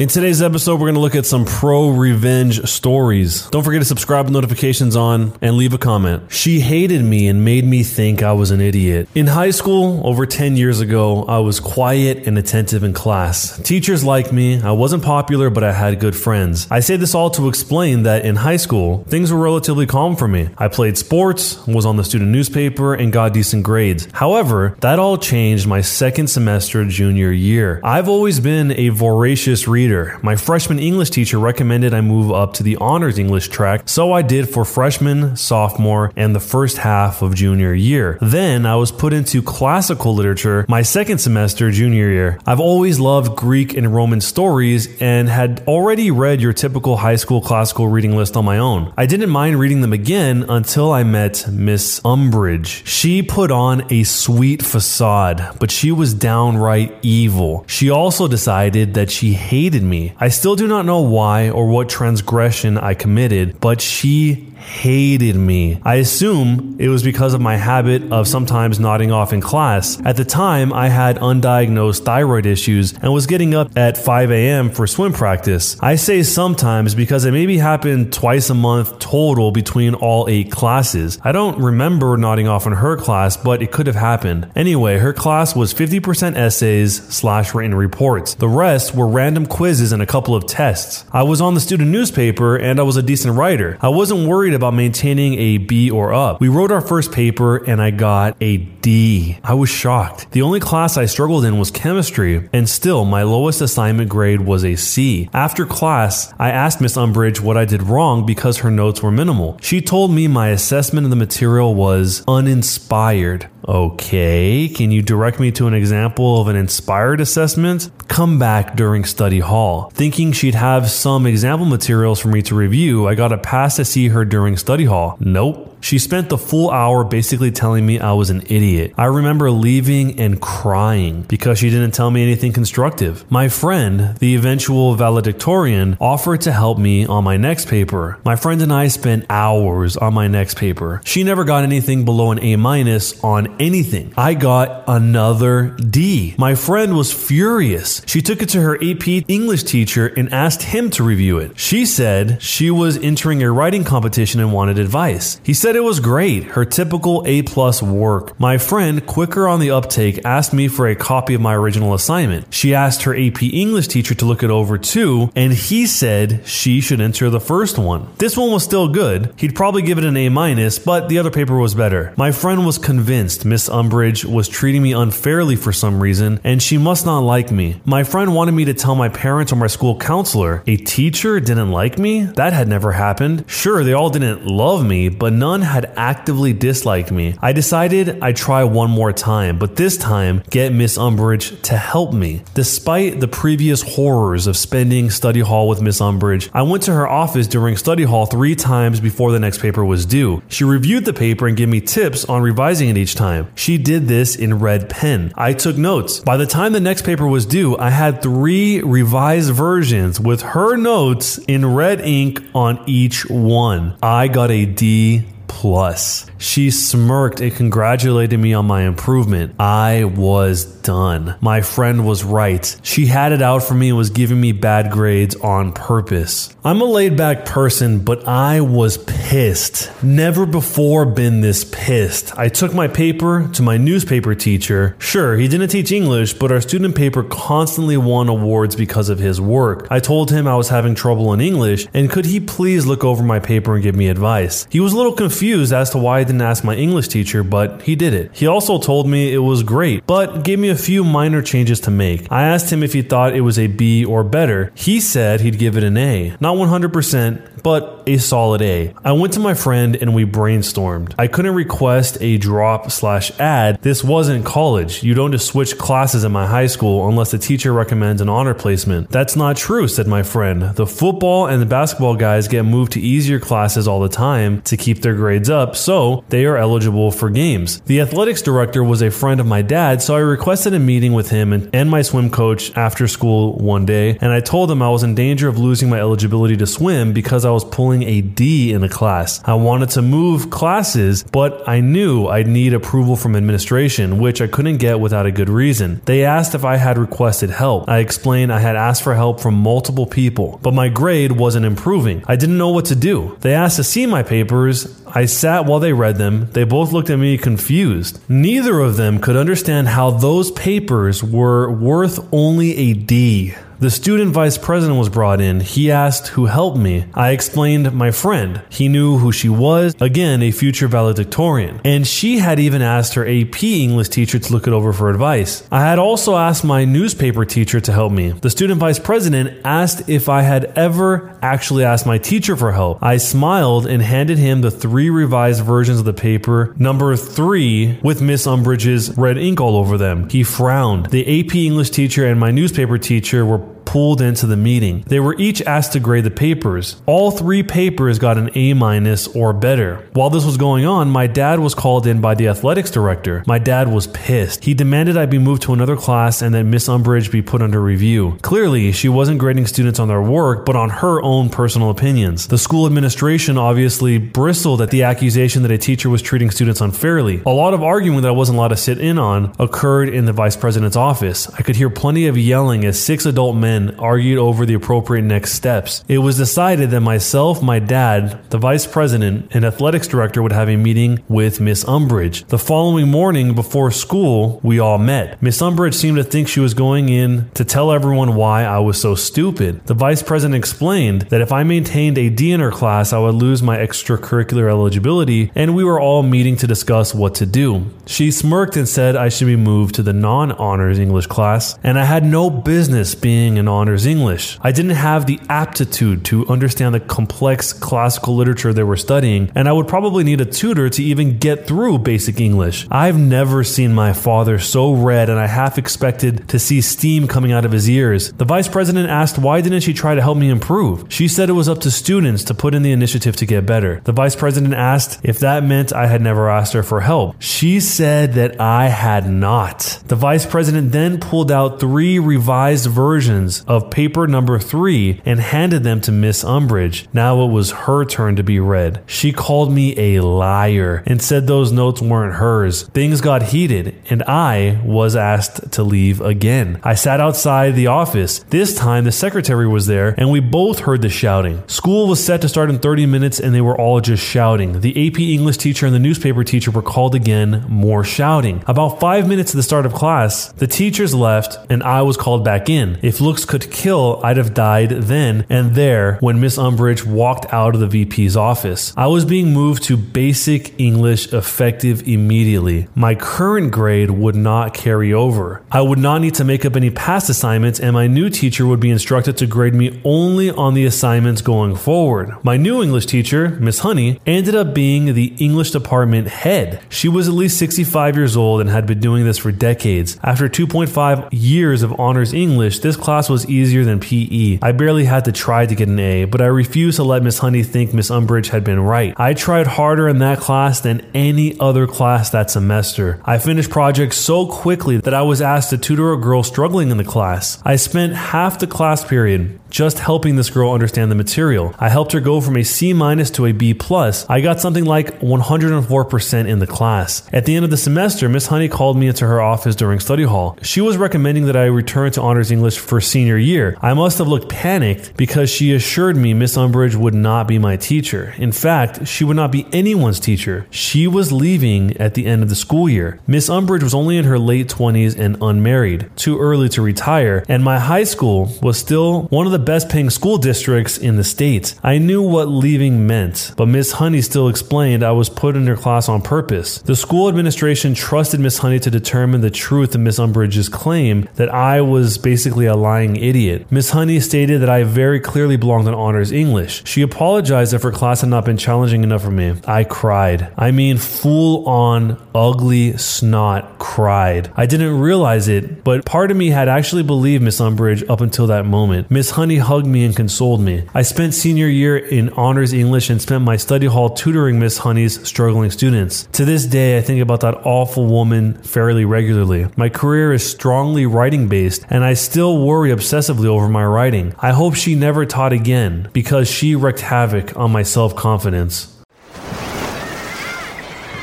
In today's episode, we're going to look at some pro revenge stories. Don't forget to subscribe with notifications on and leave a comment. She hated me and made me think I was an idiot. In high school, over 10 years ago, I was quiet and attentive in class. Teachers liked me. I wasn't popular, but I had good friends. I say this all to explain that in high school, things were relatively calm for me. I played sports, was on the student newspaper, and got decent grades. However, that all changed my second semester junior year. I've always been a voracious reader my freshman English teacher recommended I move up to the honors English track, so I did for freshman, sophomore, and the first half of junior year. Then I was put into classical literature my second semester junior year. I've always loved Greek and Roman stories and had already read your typical high school classical reading list on my own. I didn't mind reading them again until I met Miss Umbridge. She put on a sweet facade, but she was downright evil. She also decided that she hated me. I still do not know why or what transgression I committed, but she hated me. I assume it was because of my habit of sometimes nodding off in class. At the time, I had undiagnosed thyroid issues and was getting up at 5 a.m. for swim practice. I say sometimes because it maybe happened twice a month total between all eight classes. I don't remember nodding off in her class, but it could have happened. Anyway, her class was 50% essays slash written reports. The rest were random quizzes and a couple of tests. I was on the student newspaper and I was a decent writer. I wasn't worried worried about maintaining a B or up. We wrote our first paper and I got a D. I was shocked. The only class I struggled in was chemistry, and still my lowest assignment grade was a C. After class, I asked Miss Umbridge what I did wrong because her notes were minimal. She told me my assessment of the material was uninspired. Okay, can you direct me to an example of an inspired assessment? Come back during study hall. Thinking she'd have some example materials for me to review, I got a pass to see her during study hall. Nope. She spent the full hour basically telling me I was an idiot. I remember leaving and crying because she didn't tell me anything constructive. My friend, the eventual valedictorian, offered to help me on my next paper. My friend and I spent hours on my next paper. She never got anything below an A minus on anything. I got another D. My friend was furious. She took it to her AP English teacher and asked him to review it. She said she was entering a writing competition and wanted advice. He said said it was great, her typical A plus work. My friend, quicker on the uptake, asked me for a copy of my original assignment. She asked her AP English teacher to look it over too, and he said she should enter the first one. This one was still good. He'd probably give it an A minus, but the other paper was better. My friend was convinced Miss Umbridge was treating me unfairly for some reason, and she must not like me. My friend wanted me to tell my parents or my school counselor. A teacher didn't like me? That had never happened. Sure, they all didn't love me, but none had actively disliked me. I decided I'd try one more time, but this time get Miss Umbridge to help me. Despite the previous horrors of spending study hall with Miss Umbridge, I went to her office during study hall three times before the next paper was due. She reviewed the paper and gave me tips on revising it each time. She did this in red pen. I took notes. By the time the next paper was due, I had three revised versions with her notes in red ink on each one. I got a D plus. She smirked and congratulated me on my improvement. I was done. My friend was right. She had it out for me and was giving me bad grades on purpose. I'm a laid back person, but I was pissed. Never before been this pissed. I took my paper to my newspaper teacher. Sure, he didn't teach English, but our student paper constantly won awards because of his work. I told him I was having trouble in English and could he please look over my paper and give me advice. He was a little confused as to why I didn't ask my English teacher, but he did it. He also told me it was great, but gave me a few minor changes to make. I asked him if he thought it was a B or better. He said he'd give it an A. Not 100%, but a solid A. I went to my friend and we brainstormed. I couldn't request a drop slash add. This wasn't college. You don't just switch classes in my high school unless the teacher recommends an honor placement. That's not true, said my friend. The football and the basketball guys get moved to easier classes all the time to keep their grades up, so they are eligible for games. The athletics director was a friend of my dad, so I requested a meeting with him and, and my swim coach after school one day, and I told him I was in danger of losing my eligibility to swim because I was pulling a D in a class. I wanted to move classes, but I knew I'd need approval from administration, which I couldn't get without a good reason. They asked if I had requested help. I explained I had asked for help from multiple people, but my grade wasn't improving. I didn't know what to do. They asked to see my papers. I sat while they read them. They both looked at me confused. Neither of them could understand how those papers were worth only a D. The student vice president was brought in. He asked who helped me. I explained my friend. He knew who she was, again, a future valedictorian. And she had even asked her AP English teacher to look it over for advice. I had also asked my newspaper teacher to help me. The student vice president asked if I had ever actually asked my teacher for help. I smiled and handed him the three revised versions of the paper, number three, with Miss Umbridge's red ink all over them. He frowned. The AP English teacher and my newspaper teacher were pulled into the meeting. They were each asked to grade the papers. All three papers got an A minus or better. While this was going on, my dad was called in by the athletics director. My dad was pissed. He demanded I be moved to another class and that Miss Umbridge be put under review. Clearly, she wasn't grading students on their work, but on her own personal opinions. The school administration obviously bristled at the accusation that a teacher was treating students unfairly. A lot of arguing that I wasn't allowed to sit in on occurred in the vice president's office. I could hear plenty of yelling as six adult men argued over the appropriate next steps. It was decided that myself, my dad, the vice president, and athletics director would have a meeting with Miss Umbridge. The following morning before school, we all met. Miss Umbridge seemed to think she was going in to tell everyone why I was so stupid. The vice president explained that if I maintained a D in her class, I would lose my extracurricular eligibility, and we were all meeting to discuss what to do. She smirked and said I should be moved to the non honors English class, and I had no business being an honors English. I didn't have the aptitude to understand the complex classical literature they were studying, and I would probably need a tutor to even get through basic English. I've never seen my father so red, and I half expected to see steam coming out of his ears. The vice president asked why didn't she try to help me improve? She said it was up to students to put in the initiative to get better. The vice president asked if that meant I had never asked her for help. She said that I had not. The vice president then pulled out three revised versions of paper number three and handed them to Miss Umbridge. Now it was her turn to be read. She called me a liar and said those notes weren't hers. Things got heated and I was asked to leave again. I sat outside the office. This time the secretary was there and we both heard the shouting. School was set to start in 30 minutes and they were all just shouting. The AP English teacher and the newspaper teacher were called again, more shouting. About five minutes to the start of class, the teachers left and I was called back in. If looks could kill, I'd have died then and there when Miss Umbridge walked out of the VP's office. I was being moved to basic English effective immediately. My current grade would not carry over. I would not need to make up any past assignments, and my new teacher would be instructed to grade me only on the assignments going forward. My new English teacher, Miss Honey, ended up being the English department head. She was at least 65 years old and had been doing this for decades. After 2.5 years of honors English, this class was was easier than PE. I barely had to try to get an A, but I refused to let Miss Honey think Miss Umbridge had been right. I tried harder in that class than any other class that semester. I finished projects so quickly that I was asked to tutor a girl struggling in the class. I spent half the class period just helping this girl understand the material. I helped her go from a C minus to a B plus. I got something like 104% in the class. At the end of the semester, Miss Honey called me into her office during study hall. She was recommending that I return to honors English for senior year. I must have looked panicked because she assured me Miss Umbridge would not be my teacher. In fact, she would not be anyone's teacher. She was leaving at the end of the school year. Miss Umbridge was only in her late 20s and unmarried, too early to retire, and my high school was still one of the best paying school districts in the state. I knew what leaving meant, but Miss Honey still explained I was put in her class on purpose. The school administration trusted Miss Honey to determine the truth of Miss Umbridge's claim that I was basically a lying idiot. Miss Honey stated that I very clearly belonged in honors English. She apologized if her class had not been challenging enough for me. I cried. I mean, full on ugly snot cried. I didn't realize it, but part of me had actually believed Miss Umbridge up until that moment. Miss Honey hugged me and consoled me. I spent senior year in honors English and spent my study hall tutoring Miss Honey's struggling students. To this day, I think about that awful woman fairly regularly. My career is strongly writing based, and I still worry about obsessively over my writing. I hope she never taught again because she wreaked havoc on my self confidence.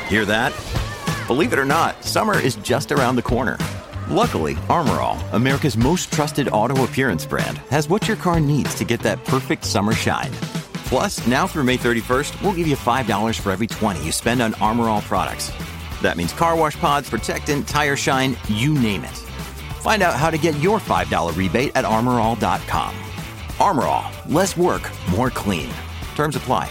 Hear that? Believe it or not, summer is just around the corner. Luckily, Armor All, America's most trusted auto appearance brand, has what your car needs to get that perfect summer shine. Plus, now through May 31st, we'll give you $5 for every 20 you spend on Armor All products. That means car wash pods, protectant, tire shine, you name it. Find out how to get your $5 rebate at armorall.com. Armor All, less work, more clean. Terms apply.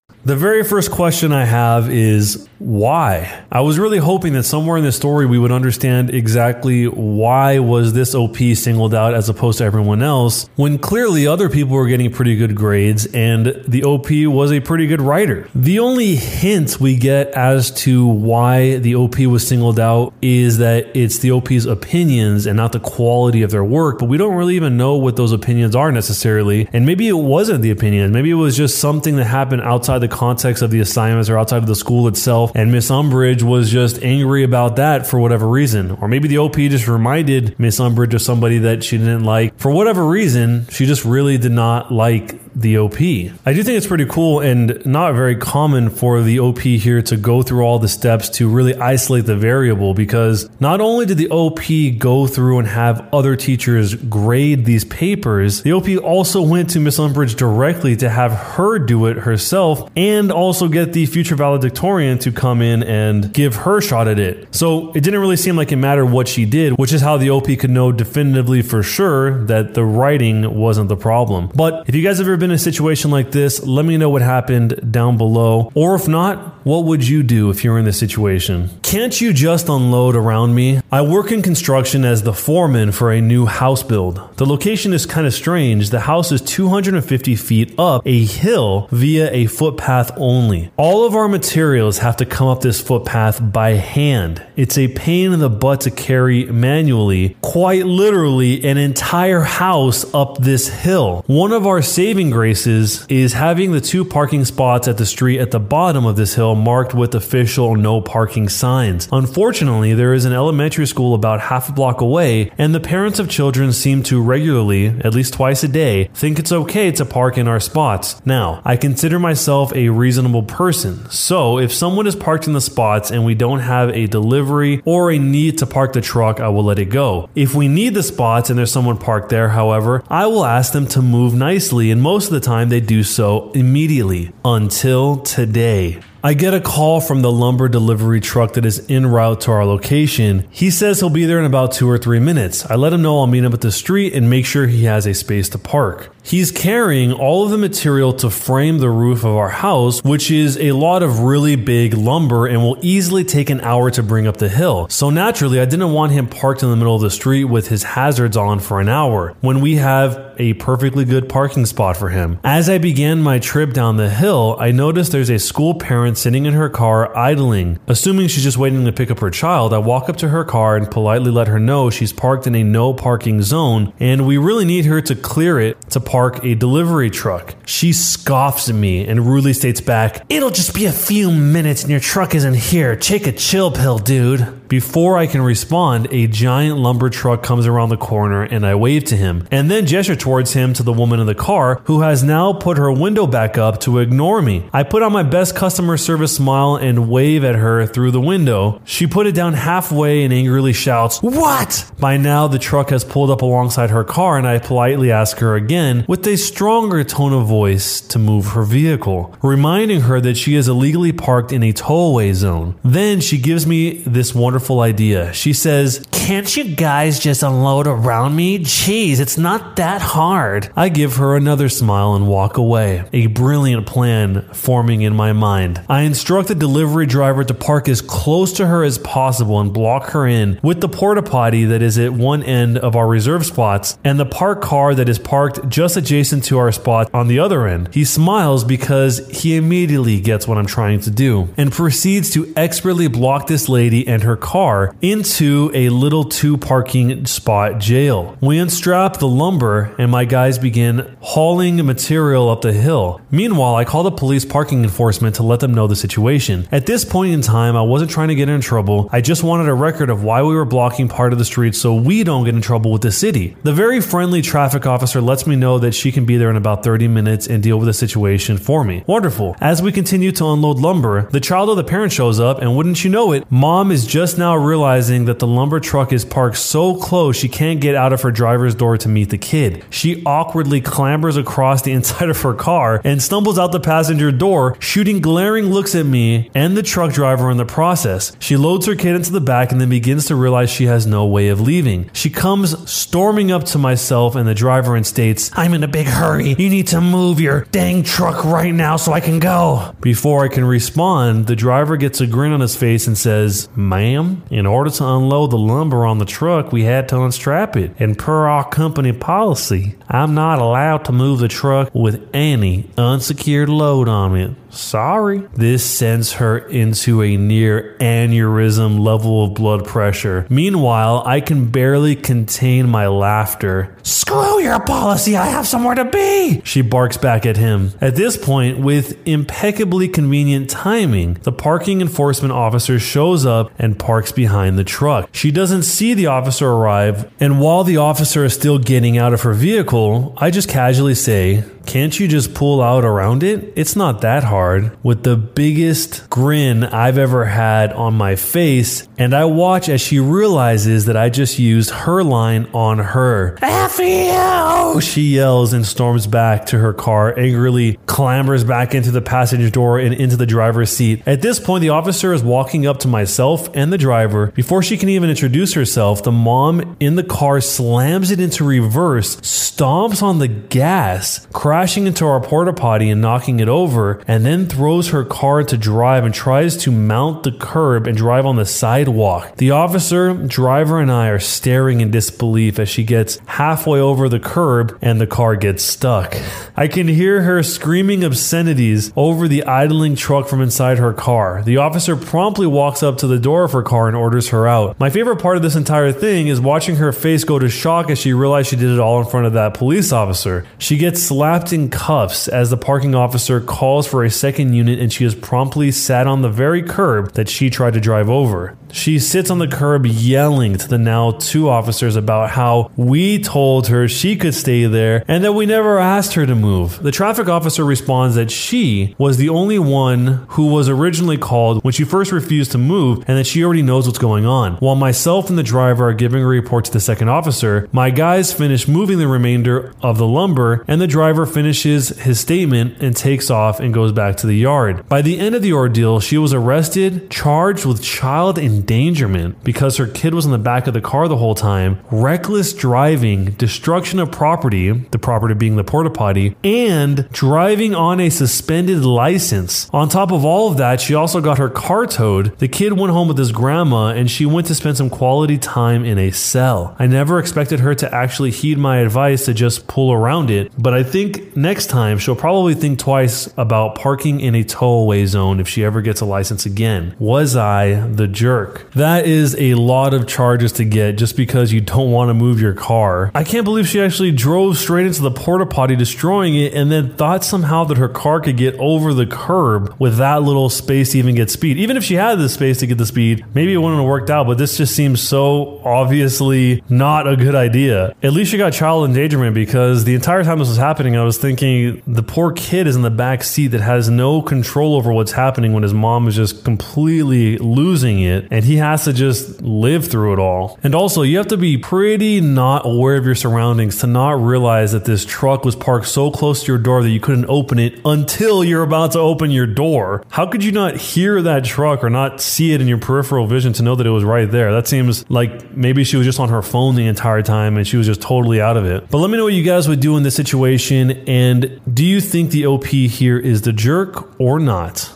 The very first question I have is why? I was really hoping that somewhere in this story we would understand exactly why was this OP singled out as opposed to everyone else when clearly other people were getting pretty good grades and the OP was a pretty good writer. The only hint we get as to why the OP was singled out is that it's the OP's opinions and not the quality of their work, but we don't really even know what those opinions are necessarily. And maybe it wasn't the opinion, maybe it was just something that happened outside the context of the assignments or outside of the school itself. And Miss Umbridge was just angry about that for whatever reason. Or maybe the OP just reminded Miss Umbridge of somebody that she didn't like. For whatever reason, she just really did not like the OP. I do think it's pretty cool and not very common for the OP here to go through all the steps to really isolate the variable because not only did the OP go through and have other teachers grade these papers, the OP also went to Miss Umbridge directly to have her do it herself and also get the future valedictorian to come in and give her shot at it. So it didn't really seem like it mattered what she did, which is how the OP could know definitively for sure that the writing wasn't the problem. But if you guys have ever been in a situation like this, let me know what happened down below. Or if not, what would you do if you're in this situation? Can't you just unload around me? I work in construction as the foreman for a new house build. The location is kind of strange. The house is 250 feet up a hill via a footpath only. All of our materials have to come up this footpath by hand. It's a pain in the butt to carry manually, quite literally, an entire house up this hill. One of our saving graces is having the two parking spots at the street at the bottom of this hill marked with official no parking signs. Unfortunately, there is an elementary school about half a block away, and the parents of children seem to regularly, at least twice a day, think it's okay to park in our spots. Now, I consider myself a reasonable person, so if someone is parked in the spots and we don't have a delivery or a need to park the truck, I will let it go. If we need the spots and there's someone parked there, however, I will ask them to move nicely, and most of the time they do so immediately. Until today. I get a call from the lumber delivery truck that is en route to our location. He says he'll be there in about two or three minutes. I let him know I'll meet him at the street and make sure he has a space to park. He's carrying all of the material to frame the roof of our house, which is a lot of really big lumber and will easily take an hour to bring up the hill. So naturally, I didn't want him parked in the middle of the street with his hazards on for an hour when we have a perfectly good parking spot for him. As I began my trip down the hill, I noticed there's a school parent sitting in her car idling. Assuming she's just waiting to pick up her child, I walk up to her car and politely let her know she's parked in a no parking zone and we really need her to clear it to park a delivery truck. She scoffs at me and rudely states back, It'll just be a few minutes and your truck isn't here. Take a chill pill, dude. Before I can respond, a giant lumber truck comes around the corner and I wave to him and then gesture towards him to the woman in the car who has now put her window back up to ignore me. I put on my best customer service smile and wave at her through the window. She put it down halfway and angrily shouts, What? By now, the truck has pulled up alongside her car and I politely ask her again with a stronger tone of voice to move her vehicle, reminding her that she is illegally parked in a towaway zone. Then she gives me this wonderful idea. She says, Can't you guys just unload around me? Jeez, it's not that hard. I give her another smile and walk away. A brilliant plan forming in my mind. I instruct the delivery driver to park as close to her as possible and block her in with the porta potty that is at one end of our reserve spots and the parked car that is parked just adjacent to our spot on the other end. He smiles because he immediately gets what I'm trying to do and proceeds to expertly block this lady and her car into a little two parking spot jail. We unstrap the lumber and my guys begin hauling material up the hill. Meanwhile, I call the police parking enforcement to let them know the situation. At this point in time, I wasn't trying to get in trouble. I just wanted a record of why we were blocking part of the street so we don't get in trouble with the city. The very friendly traffic officer lets me know that she can be there in about 30 minutes and deal with the situation for me. Wonderful. As we continue to unload lumber, the child of the parent shows up, and wouldn't you know it, mom is just now realizing that the lumber truck is parked so close she can't get out of her driver's door to meet the kid. She awkwardly clambers across the inside of her car and stumbles out the passenger door, shooting glaring looks at me and the truck driver in the process. She loads her kid into the back and then begins to realize she has no way of leaving. She comes storming up to myself and the driver and states, I'm in a big hurry. You need to move your dang truck right now so I can go. Before I can respond, the driver gets a grin on his face and says, Ma'am, in order to unload the lumber on the truck, we had to unstrap it. And per our company policy, I'm not allowed to move the truck with any unsecured load on it. Sorry. This sends her into a near aneurysm level of blood pressure. Meanwhile, I can barely contain my laughter. Screw your policy, I have somewhere to be! She barks back at him. At this point, with impeccably convenient timing, the parking enforcement officer shows up and parks behind the truck. She doesn't see the officer arrive, and while the officer is still getting out of her vehicle, I just casually say, can't you just pull out around it? It's not that hard. With the biggest grin I've ever had on my face, and I watch as she realizes that I just used her line on her. F you! She yells and storms back to her car, angrily clambers back into the passenger door and into the driver's seat. At this point, the officer is walking up to myself and the driver. Before she can even introduce herself, the mom in the car slams it into reverse, stomps on the gas, crashing into our porta potty and knocking it over, and then throws her car to drive and tries to mount the curb and drive on the sidewalk. The officer, driver, and I are staring in disbelief as she gets halfway over the curb and the car gets stuck. I can hear her screaming obscenities over the idling truck from inside her car. The officer promptly walks up to the door of her car and orders her out. My favorite part of this entire thing is watching her face go to shock as she realized she did it all in front of that police officer. She gets slapped in cuffs as the parking officer calls for a second unit and she is promptly sat on the very curb that she tried to drive over. She sits on the curb yelling to the now two officers about how we told her she could stay there and that we never asked her to move. The traffic officer responds that she was the only one who was originally called when she first refused to move and that she already knows what's going on. While myself and the driver are giving a report to the second officer, my guys finish moving the remainder of the lumber and the driver finishes his statement and takes off and goes back to the yard. By the end of the ordeal, she was arrested, charged with child endangerment because her kid was in the back of the car the whole time, reckless driving, destruction of property, the property being the porta potty, and driving on a suspended license. On top of all of that, she also got her car towed. The kid went home with his grandma and she went to spend some quality time in a cell. I never expected her to actually heed my advice to just pull around it, but I think next time she'll probably think twice about parking in a towaway zone if she ever gets a license again. Was I the jerk? Jerk. That is a lot of charges to get just because you don't want to move your car. I can't believe she actually drove straight into the porta potty, destroying it, and then thought somehow that her car could get over the curb with that little space to even get speed. Even if she had the space to get the speed, maybe it wouldn't have worked out, but this just seems so obviously not a good idea. At least she got child endangerment because the entire time this was happening, I was thinking the poor kid is in the back seat that has no control over what's happening when his mom is just completely losing it and he has to just live through it all. And also, you have to be pretty not aware of your surroundings to not realize that this truck was parked so close to your door that you couldn't open it until you're about to open your door. How could you not hear that truck or not see it in your peripheral vision to know that it was right there? That seems like maybe she was just on her phone the entire time and she was just totally out of it. But let me know what you guys would do in this situation and do you think the OP here is the jerk or not?